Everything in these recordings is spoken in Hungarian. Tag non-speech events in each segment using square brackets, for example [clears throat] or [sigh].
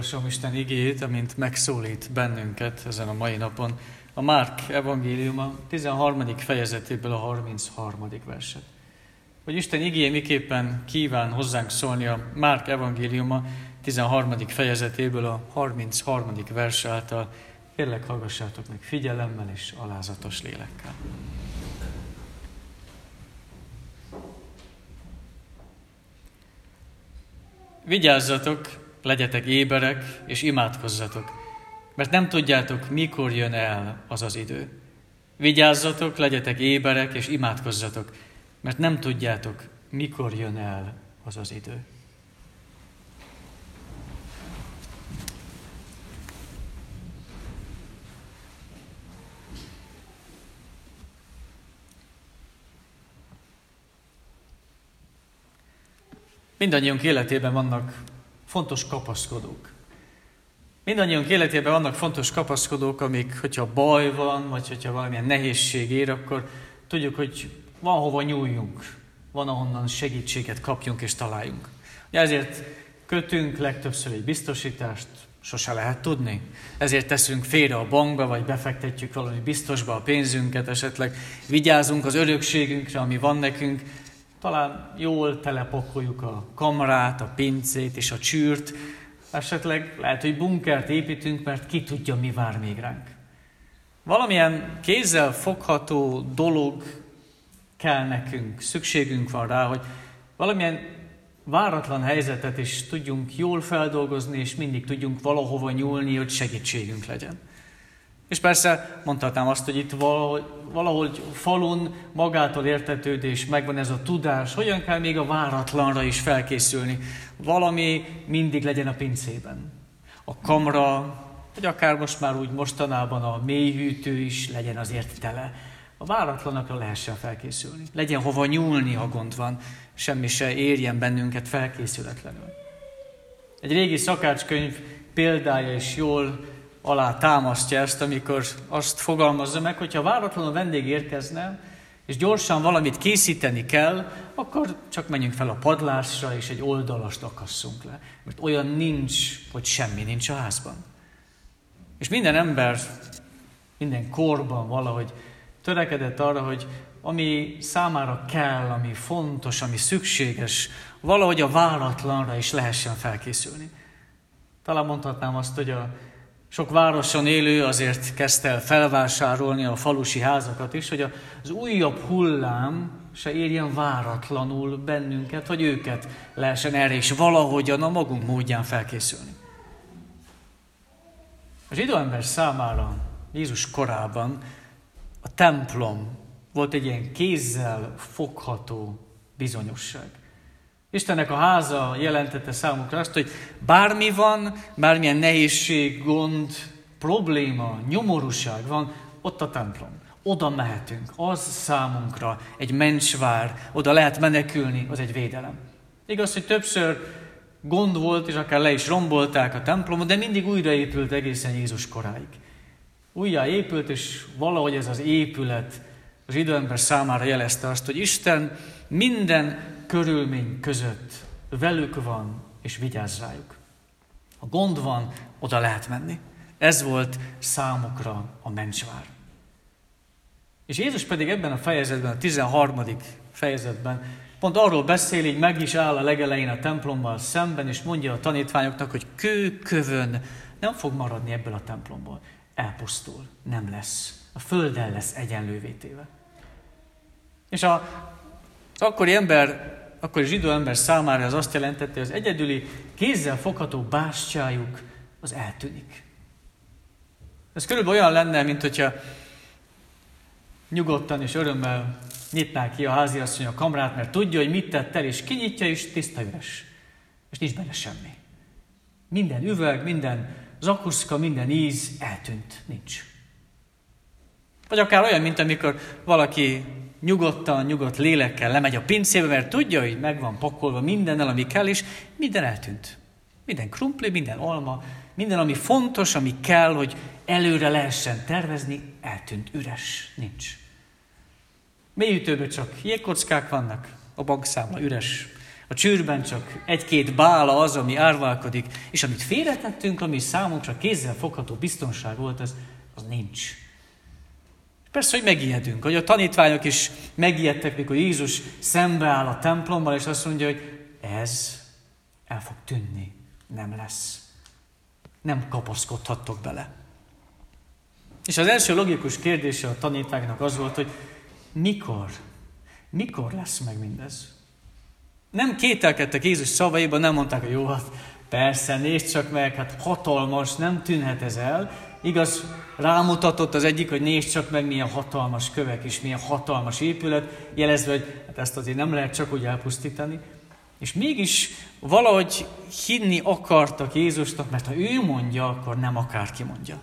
olvasom Isten igét, amint megszólít bennünket ezen a mai napon. A Márk evangéliuma 13. fejezetéből a 33. verset. Hogy Isten igéje miképpen kíván hozzánk szólni a Márk evangéliuma 13. fejezetéből a 33. vers által. Kérlek, hallgassátok meg figyelemmel és alázatos lélekkel. Vigyázzatok, legyetek éberek, és imádkozzatok, mert nem tudjátok, mikor jön el az az idő. Vigyázzatok, legyetek éberek, és imádkozzatok, mert nem tudjátok, mikor jön el az az idő. Mindannyiunk életében vannak fontos kapaszkodók. Mindannyiunk életében vannak fontos kapaszkodók, amik, hogyha baj van, vagy hogyha valamilyen nehézség ér, akkor tudjuk, hogy van hova nyúljunk, van ahonnan segítséget kapjunk és találjunk. Ezért kötünk legtöbbször egy biztosítást, sose lehet tudni. Ezért teszünk félre a bankba, vagy befektetjük valami biztosba a pénzünket, esetleg vigyázunk az örökségünkre, ami van nekünk, talán jól telepakoljuk a kamarát, a pincét és a csűrt, esetleg lehet, hogy bunkert építünk, mert ki tudja, mi vár még ránk. Valamilyen kézzel fogható dolog kell nekünk, szükségünk van rá, hogy valamilyen váratlan helyzetet is tudjunk jól feldolgozni, és mindig tudjunk valahova nyúlni, hogy segítségünk legyen. És persze mondhatnám azt, hogy itt valahogy, valahogy falun magától értetődés, megvan ez a tudás, hogyan kell még a váratlanra is felkészülni. Valami mindig legyen a pincében. A kamra, vagy akár most már úgy mostanában a mélyhűtő is legyen azért tele. A váratlanakra lehessen felkészülni. Legyen hova nyúlni, ha gond van. Semmi se érjen bennünket felkészületlenül. Egy régi szakácskönyv példája is jól alá támasztja ezt, amikor azt fogalmazza meg, hogyha váratlanul vendég érkezne, és gyorsan valamit készíteni kell, akkor csak menjünk fel a padlásra, és egy oldalast akasszunk le. Mert olyan nincs, hogy semmi nincs a házban. És minden ember, minden korban valahogy törekedett arra, hogy ami számára kell, ami fontos, ami szükséges, valahogy a váratlanra is lehessen felkészülni. Talán mondhatnám azt, hogy a sok városon élő azért kezdte el felvásárolni a falusi házakat is, hogy az újabb hullám se érjen váratlanul bennünket, hogy őket lehessen erre is valahogyan a magunk módján felkészülni. A zsidó ember számára Jézus korában a templom volt egy ilyen kézzel fogható bizonyosság. Istennek a háza jelentette számukra azt, hogy bármi van, bármilyen nehézség, gond, probléma, nyomorúság van, ott a templom. Oda mehetünk. Az számunkra egy mencsvár, oda lehet menekülni, az egy védelem. Igaz, hogy többször gond volt, és akár le is rombolták a templomot, de mindig újraépült egészen Jézus koráig. Újjá épült, és valahogy ez az épület az időember számára jelezte azt, hogy Isten minden körülmény között velük van, és vigyázz rájuk. Ha gond van, oda lehet menni. Ez volt számukra a mencsvár. És Jézus pedig ebben a fejezetben, a 13. fejezetben pont arról beszél, így meg is áll a legelején a templommal szemben, és mondja a tanítványoknak, hogy kő kövön nem fog maradni ebből a templomból. Elpusztul, nem lesz. A földdel lesz egyenlővé téve. És a, az akkori ember akkor zsidó ember számára az azt jelentette, hogy az egyedüli kézzel fogható bástyájuk az eltűnik. Ez körülbelül olyan lenne, mint hogyha nyugodtan és örömmel nyitná ki a háziasszony a kamrát, mert tudja, hogy mit tett el, és kinyitja, és tiszta üres. És nincs benne semmi. Minden üveg, minden zakuszka, minden íz eltűnt, nincs. Vagy akár olyan, mint amikor valaki nyugodtan, nyugodt lélekkel lemegy a pincébe, mert tudja, hogy meg van pakolva mindennel, ami kell, és minden eltűnt. Minden krumpli, minden alma, minden, ami fontos, ami kell, hogy előre lehessen tervezni, eltűnt, üres, nincs. Mélyütőben csak jégkockák vannak, a bankszámla üres, A csűrben csak egy-két bála az, ami árválkodik, és amit félretettünk, ami számunkra kézzel fogható biztonság volt, az, az nincs. Persze, hogy megijedünk, hogy a tanítványok is megijedtek, mikor Jézus szembeáll a templomban, és azt mondja, hogy ez el fog tűnni, nem lesz. Nem kapaszkodhattok bele. És az első logikus kérdése a tanítványnak az volt, hogy mikor, mikor lesz meg mindez? Nem kételkedtek Jézus szavaiban, nem mondták, hogy jó, hát persze, nézd csak meg, hát hatalmas, nem tűnhet ez el. Igaz, rámutatott az egyik, hogy nézd csak meg, milyen hatalmas kövek és milyen hatalmas épület, jelezve, hogy hát ezt azért nem lehet csak úgy elpusztítani. És mégis valahogy hinni akartak Jézusnak, mert ha ő mondja, akkor nem akárki mondja.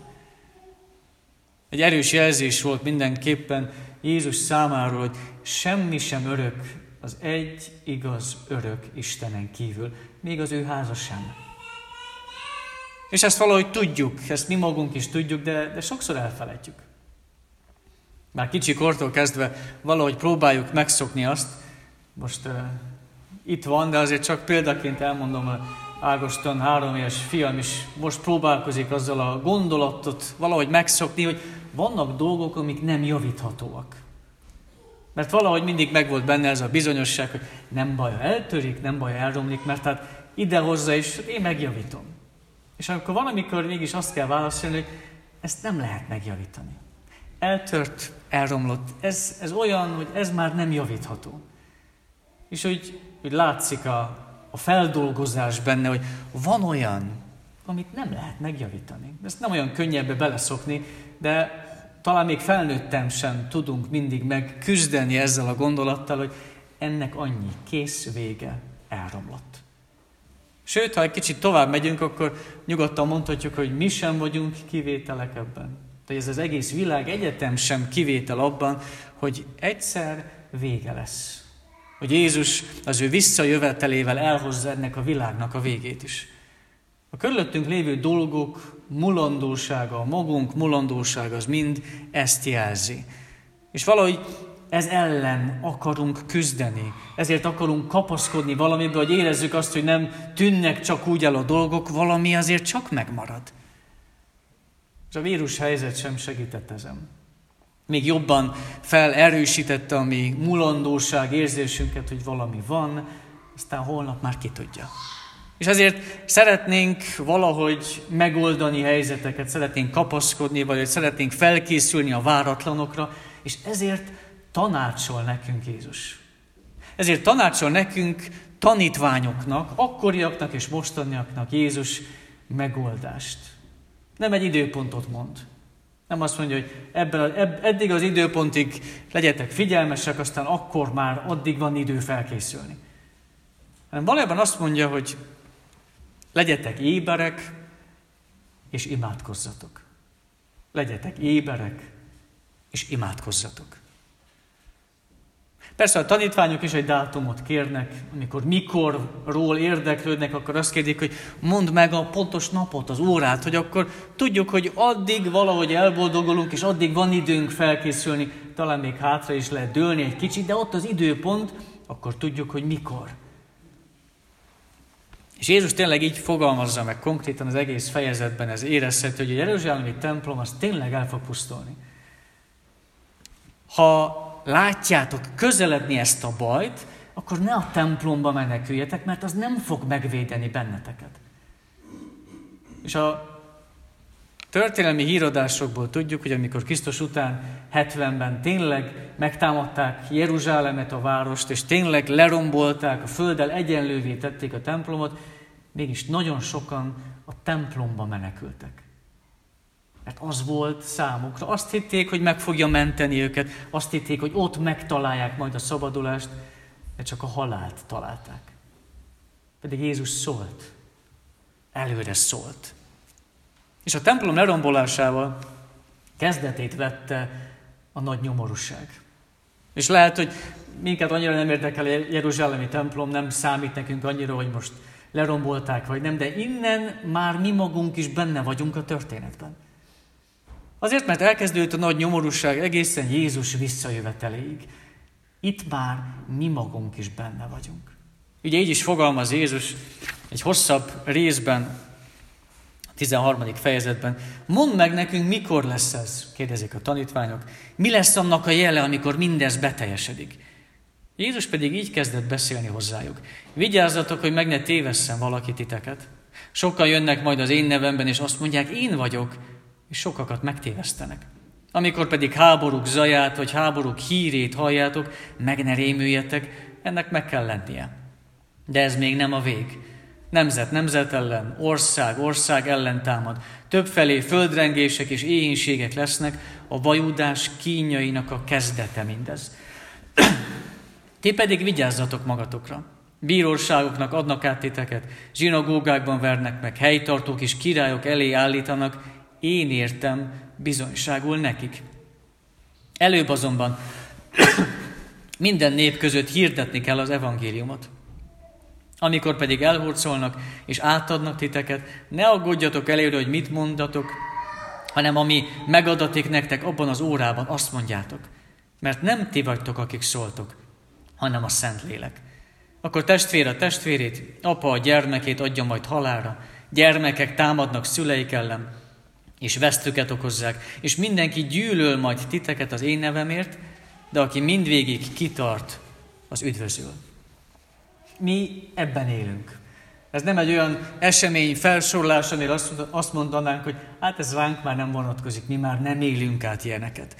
Egy erős jelzés volt mindenképpen Jézus számára, hogy semmi sem örök az egy igaz örök Istenen kívül, még az ő háza sem. És ezt valahogy tudjuk, ezt mi magunk is tudjuk, de, de sokszor elfelejtjük. Már kicsi kortól kezdve valahogy próbáljuk megszokni azt, most uh, itt van, de azért csak példaként elmondom, a Ágoston három éves fiam is most próbálkozik azzal a gondolatot valahogy megszokni, hogy vannak dolgok, amik nem javíthatóak. Mert valahogy mindig megvolt benne ez a bizonyosság, hogy nem baj, ha eltörik, nem baj, ha elromlik, mert hát idehozza is, én megjavítom. És amikor valamikor mégis azt kell válaszolni, hogy ezt nem lehet megjavítani. Eltört, elromlott. Ez, ez olyan, hogy ez már nem javítható. És hogy, hogy látszik a, a feldolgozás benne, hogy van olyan, amit nem lehet megjavítani. Ezt nem olyan könnyebb beleszokni, de talán még felnőttem sem tudunk mindig megküzdeni ezzel a gondolattal, hogy ennek annyi, kész, vége, elromlott. Sőt, ha egy kicsit tovább megyünk, akkor nyugodtan mondhatjuk, hogy mi sem vagyunk kivételek ebben. De ez az egész világ egyetem sem kivétel abban, hogy egyszer vége lesz. Hogy Jézus az ő visszajövetelével elhozza ennek a világnak a végét is. A körülöttünk lévő dolgok mulandósága, a magunk mulandósága az mind ezt jelzi. És valahogy ez ellen akarunk küzdeni. Ezért akarunk kapaszkodni valamibe, hogy érezzük azt, hogy nem tűnnek csak úgy el a dolgok, valami azért csak megmarad. És a vírus helyzet sem segített ezen. Még jobban felerősítette a mi mulandóság érzésünket, hogy valami van, aztán holnap már ki tudja. És ezért szeretnénk valahogy megoldani helyzeteket, szeretnénk kapaszkodni, vagy szeretnénk felkészülni a váratlanokra, és ezért tanácsol nekünk Jézus. Ezért tanácsol nekünk tanítványoknak, akkoriaknak és mostaniaknak Jézus megoldást. Nem egy időpontot mond. Nem azt mondja, hogy ebben, ebb, eddig az időpontig legyetek figyelmesek, aztán akkor már addig van idő felkészülni. Hanem valójában azt mondja, hogy legyetek éberek, és imádkozzatok. Legyetek éberek, és imádkozzatok. Persze a tanítványok is egy dátumot kérnek, amikor mikorról érdeklődnek, akkor azt kérdik, hogy mondd meg a pontos napot, az órát, hogy akkor tudjuk, hogy addig valahogy elboldogulunk, és addig van időnk felkészülni, talán még hátra is lehet dőlni egy kicsit, de ott az időpont, akkor tudjuk, hogy mikor. És Jézus tényleg így fogalmazza meg konkrétan az egész fejezetben, ez érezhető, hogy a Jeruzsálemi templom az tényleg el fog pusztulni. Ha látjátok közeledni ezt a bajt, akkor ne a templomba meneküljetek, mert az nem fog megvédeni benneteket. És a történelmi híradásokból tudjuk, hogy amikor Krisztus után 70-ben tényleg megtámadták Jeruzsálemet, a várost, és tényleg lerombolták, a földdel egyenlővé tették a templomot, mégis nagyon sokan a templomba menekültek. Mert az volt számukra. Azt hitték, hogy meg fogja menteni őket, azt hitték, hogy ott megtalálják majd a szabadulást, de csak a halált találták. Pedig Jézus szólt. Előre szólt. És a templom lerombolásával kezdetét vette a nagy nyomorúság. És lehet, hogy minket annyira nem érdekel a Jeruzsálemi templom, nem számít nekünk annyira, hogy most lerombolták vagy nem, de innen már mi magunk is benne vagyunk a történetben. Azért, mert elkezdődött a nagy nyomorúság egészen Jézus visszajöveteléig. Itt már mi magunk is benne vagyunk. Ugye így is fogalmaz Jézus egy hosszabb részben, 13. fejezetben. Mondd meg nekünk, mikor lesz ez, kérdezik a tanítványok. Mi lesz annak a jele, amikor mindez beteljesedik? Jézus pedig így kezdett beszélni hozzájuk. Vigyázzatok, hogy meg ne tévesszen valaki titeket. Sokan jönnek majd az én nevemben, és azt mondják, én vagyok, és sokakat megtévesztenek. Amikor pedig háborúk zaját, vagy háborúk hírét halljátok, meg ne rémüljetek, ennek meg kell lennie. De ez még nem a vég. Nemzet nemzet ellen, ország ország ellen támad. Többfelé földrengések és éhínségek lesznek, a vajudás kínjainak a kezdete mindez. [clears throat] Ti pedig vigyázzatok magatokra. Bíróságoknak adnak át titeket, zsinagógákban vernek meg, helytartók és királyok elé állítanak, én értem bizonyságul nekik. Előbb azonban [coughs] minden nép között hirdetni kell az evangéliumot. Amikor pedig elhurcolnak és átadnak titeket, ne aggódjatok előre, hogy mit mondatok, hanem ami megadatik nektek abban az órában, azt mondjátok. Mert nem ti vagytok, akik szóltok, hanem a Szentlélek. Akkor testvér a testvérét, apa a gyermekét adja majd halára, gyermekek támadnak szüleik ellen, és vesztüket okozzák, és mindenki gyűlöl majd titeket az én nevemért, de aki mindvégig kitart, az üdvözül. Mi ebben élünk. Ez nem egy olyan esemény felsorolás, amire azt mondanánk, hogy hát ez ránk már nem vonatkozik, mi már nem élünk át ilyeneket.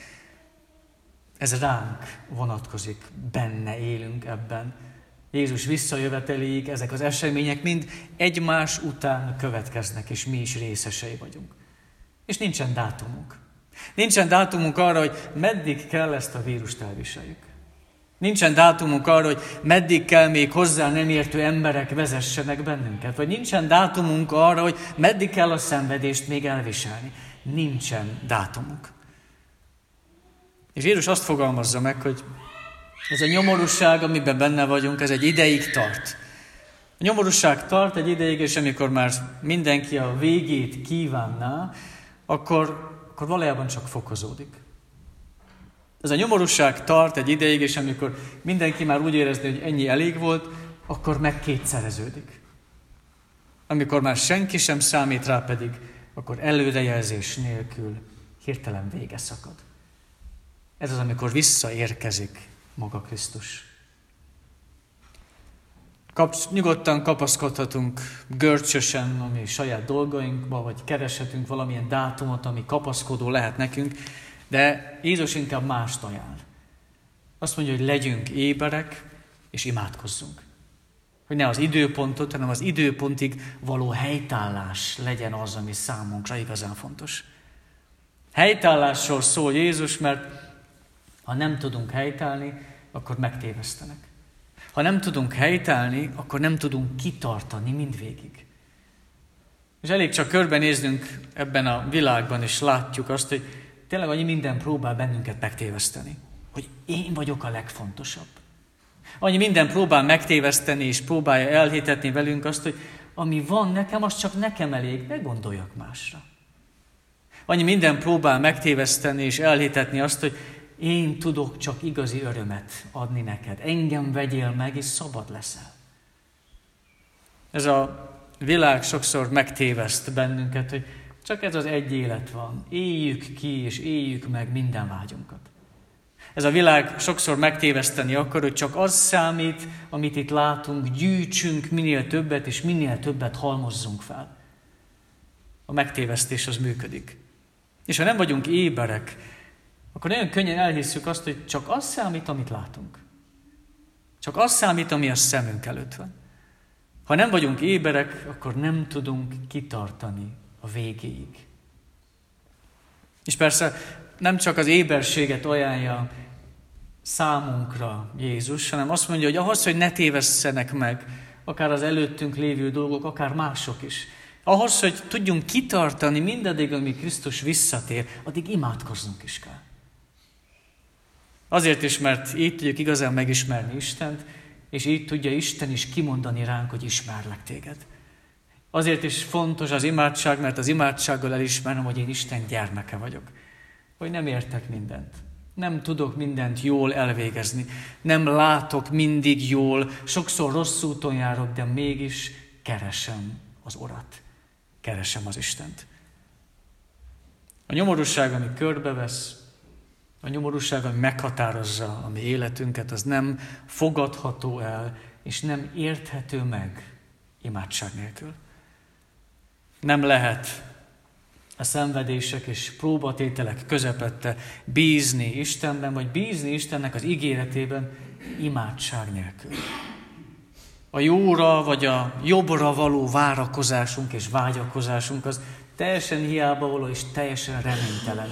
Ez ránk vonatkozik, benne élünk ebben. Jézus visszajöveteléig ezek az események mind egymás után következnek, és mi is részesei vagyunk. És nincsen dátumunk. Nincsen dátumunk arra, hogy meddig kell ezt a vírust elviseljük. Nincsen dátumunk arra, hogy meddig kell még hozzá nem értő emberek vezessenek bennünket. Vagy nincsen dátumunk arra, hogy meddig kell a szenvedést még elviselni. Nincsen dátumunk. És Jézus azt fogalmazza meg, hogy ez a nyomorúság, amiben benne vagyunk, ez egy ideig tart. A nyomorúság tart egy ideig, és amikor már mindenki a végét kívánná, akkor, akkor valójában csak fokozódik. Ez a nyomorúság tart egy ideig, és amikor mindenki már úgy érezni, hogy ennyi elég volt, akkor meg kétszereződik. Amikor már senki sem számít rá pedig, akkor előrejelzés nélkül hirtelen vége szakad. Ez az, amikor visszaérkezik maga Krisztus. Kapsz, nyugodtan kapaszkodhatunk görcsösen, ami saját dolgainkba, vagy kereshetünk valamilyen dátumot, ami kapaszkodó lehet nekünk, de Jézus inkább mást ajánl. Azt mondja, hogy legyünk éberek, és imádkozzunk. Hogy ne az időpontot, hanem az időpontig való helytállás legyen az, ami számunkra igazán fontos. Helytállásról szól Jézus, mert ha nem tudunk helytállni, akkor megtévesztenek. Ha nem tudunk helytállni, akkor nem tudunk kitartani mindvégig. És elég csak körbenéznünk ebben a világban, és látjuk azt, hogy tényleg annyi minden próbál bennünket megtéveszteni. Hogy én vagyok a legfontosabb. Annyi minden próbál megtéveszteni, és próbálja elhitetni velünk azt, hogy ami van nekem, az csak nekem elég, ne gondoljak másra. Annyi minden próbál megtéveszteni és elhitetni azt, hogy én tudok csak igazi örömet adni neked. Engem vegyél meg, és szabad leszel. Ez a világ sokszor megtéveszt bennünket, hogy csak ez az egy élet van. Éljük ki, és éljük meg minden vágyunkat. Ez a világ sokszor megtéveszteni akar, hogy csak az számít, amit itt látunk, gyűjtsünk minél többet, és minél többet halmozzunk fel. A megtévesztés az működik. És ha nem vagyunk éberek, akkor nagyon könnyen elhisszük azt, hogy csak az számít, amit látunk. Csak az számít, ami a szemünk előtt van. Ha nem vagyunk éberek, akkor nem tudunk kitartani a végéig. És persze nem csak az éberséget ajánlja számunkra Jézus, hanem azt mondja, hogy ahhoz, hogy ne tévesszenek meg, akár az előttünk lévő dolgok, akár mások is. Ahhoz, hogy tudjunk kitartani mindaddig, amíg Krisztus visszatér, addig imádkoznunk is kell. Azért is, mert így tudjuk igazán megismerni Istent, és így tudja Isten is kimondani ránk, hogy ismerlek téged. Azért is fontos az imádság, mert az imádsággal elismerem, hogy én Isten gyermeke vagyok. Hogy nem értek mindent. Nem tudok mindent jól elvégezni. Nem látok mindig jól. Sokszor rossz úton járok, de mégis keresem az Urat. Keresem az Istent. A nyomorúság, ami körbevesz, a nyomorúság, ami meghatározza a mi életünket, az nem fogadható el, és nem érthető meg imádság nélkül. Nem lehet a szenvedések és próbatételek közepette bízni Istenben, vagy bízni Istennek az ígéretében imádság nélkül. A jóra vagy a jobbra való várakozásunk és vágyakozásunk az teljesen hiába való és teljesen reménytelen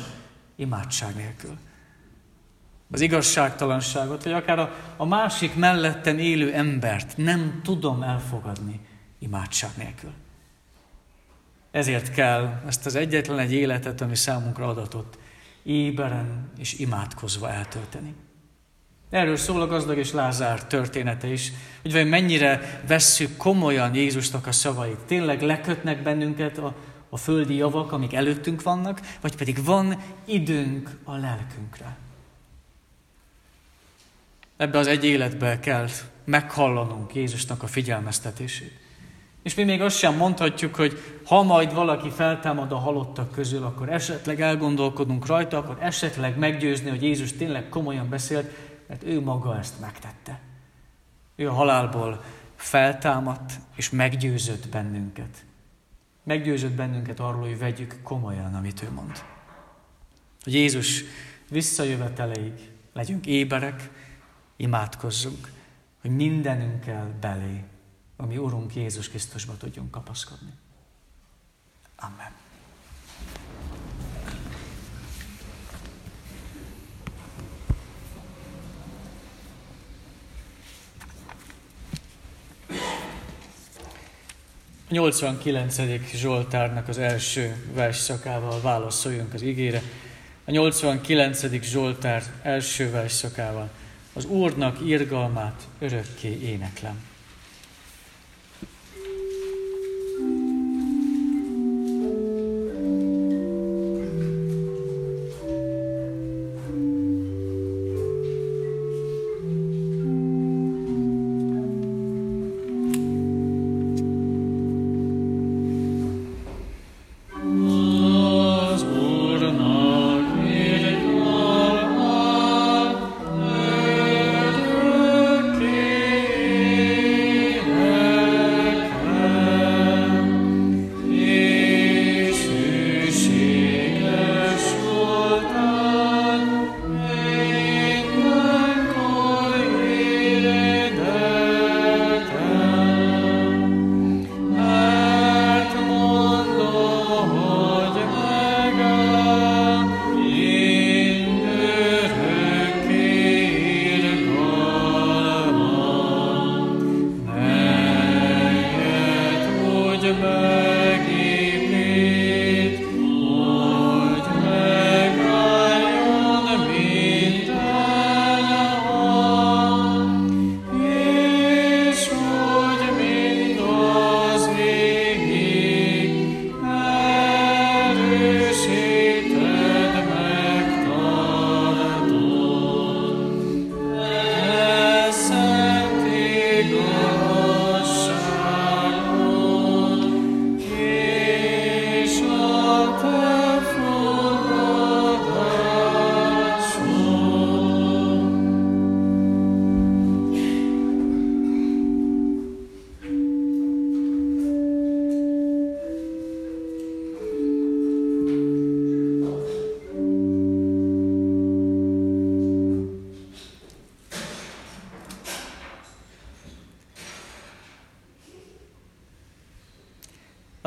imádság nélkül. Az igazságtalanságot, vagy akár a, a másik melletten élő embert nem tudom elfogadni imádság nélkül. Ezért kell ezt az egyetlen egy életet, ami számunkra adatott, éberen és imádkozva eltölteni. Erről szól a gazdag és Lázár története is, hogy vagy mennyire vesszük komolyan Jézusnak a szavait. Tényleg lekötnek bennünket a, a földi javak, amik előttünk vannak, vagy pedig van időnk a lelkünkre. Ebbe az egy életbe kell meghallanunk Jézusnak a figyelmeztetését. És mi még azt sem mondhatjuk, hogy ha majd valaki feltámad a halottak közül, akkor esetleg elgondolkodunk rajta, akkor esetleg meggyőzni, hogy Jézus tényleg komolyan beszélt, mert ő maga ezt megtette. Ő a halálból feltámadt, és meggyőzött bennünket. Meggyőzött bennünket arról, hogy vegyük komolyan, amit ő mond. Hogy Jézus visszajöveteleig legyünk éberek, imádkozzunk, hogy mindenünkkel belé a mi Urunk Jézus Krisztusba tudjunk kapaszkodni. Amen. A 89. Zsoltárnak az első versszakával válaszoljunk az igére. A 89. Zsoltár első versszakával az Úrnak irgalmát örökké éneklem.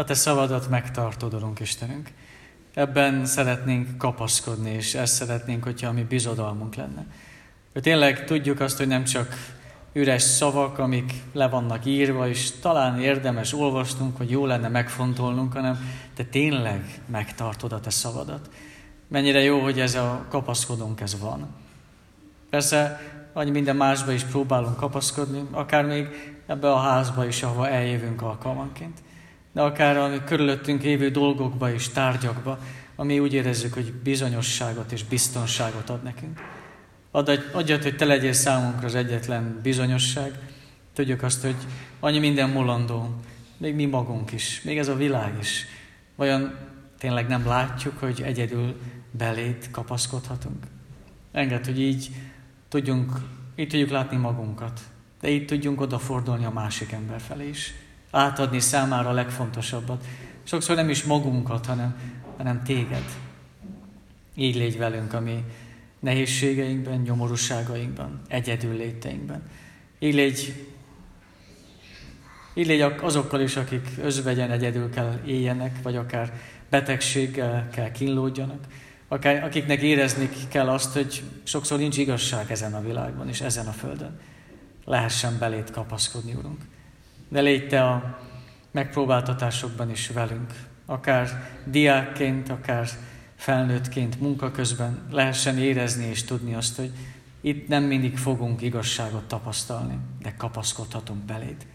Te szavadat megtartod, Urunk Istenünk. Ebben szeretnénk kapaszkodni, és ezt szeretnénk, hogyha a mi bizodalmunk lenne. Hogy tényleg tudjuk azt, hogy nem csak üres szavak, amik le vannak írva, és talán érdemes olvasnunk, hogy jó lenne megfontolnunk, hanem Te tényleg megtartod a Te szavadat. Mennyire jó, hogy ez a kapaszkodónk ez van. Persze, annyi minden másba is próbálunk kapaszkodni, akár még ebbe a házba is, ahova eljövünk alkalmanként de akár a körülöttünk lévő dolgokba és tárgyakba, ami úgy érezzük, hogy bizonyosságot és biztonságot ad nekünk. Adjad, hogy Te legyél számunkra az egyetlen bizonyosság. Tudjuk azt, hogy annyi minden mulandó, még mi magunk is, még ez a világ is. Vajon tényleg nem látjuk, hogy egyedül belét kapaszkodhatunk? Enged, hogy így tudjunk, így tudjuk látni magunkat, de így tudjunk odafordulni a másik ember felé is. Átadni számára a legfontosabbat. Sokszor nem is magunkat, hanem, hanem téged. Így légy velünk a mi nehézségeinkben, nyomorúságainkban, egyedül léteinkben. Így légy, így légy azokkal is, akik özvegyen egyedül kell éljenek, vagy akár betegséggel kell kínlódjanak, akár, akiknek érezni kell azt, hogy sokszor nincs igazság ezen a világban és ezen a földön. Lehessen belét kapaszkodni, Urunk. De légy Te a megpróbáltatásokban is velünk, akár diákként, akár felnőttként munka közben lehessen érezni és tudni azt, hogy itt nem mindig fogunk igazságot tapasztalni, de kapaszkodhatunk beléd.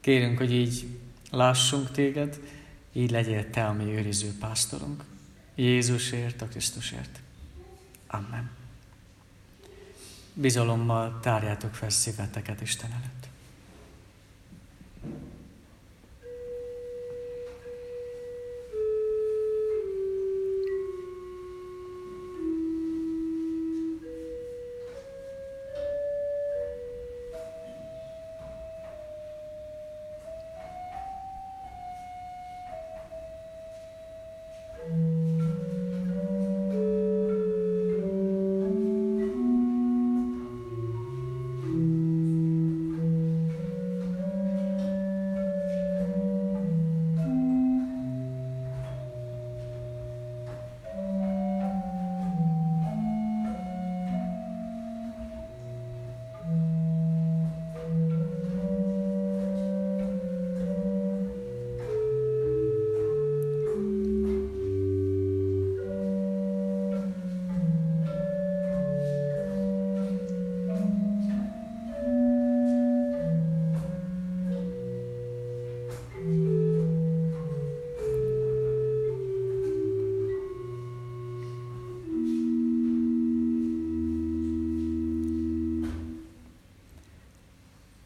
Kérünk, hogy így lássunk téged, így legyél te a mi őriző pásztorunk. Jézusért, a Krisztusért. Amen. Bizalommal tárjátok fel szíveteket Isten előtt.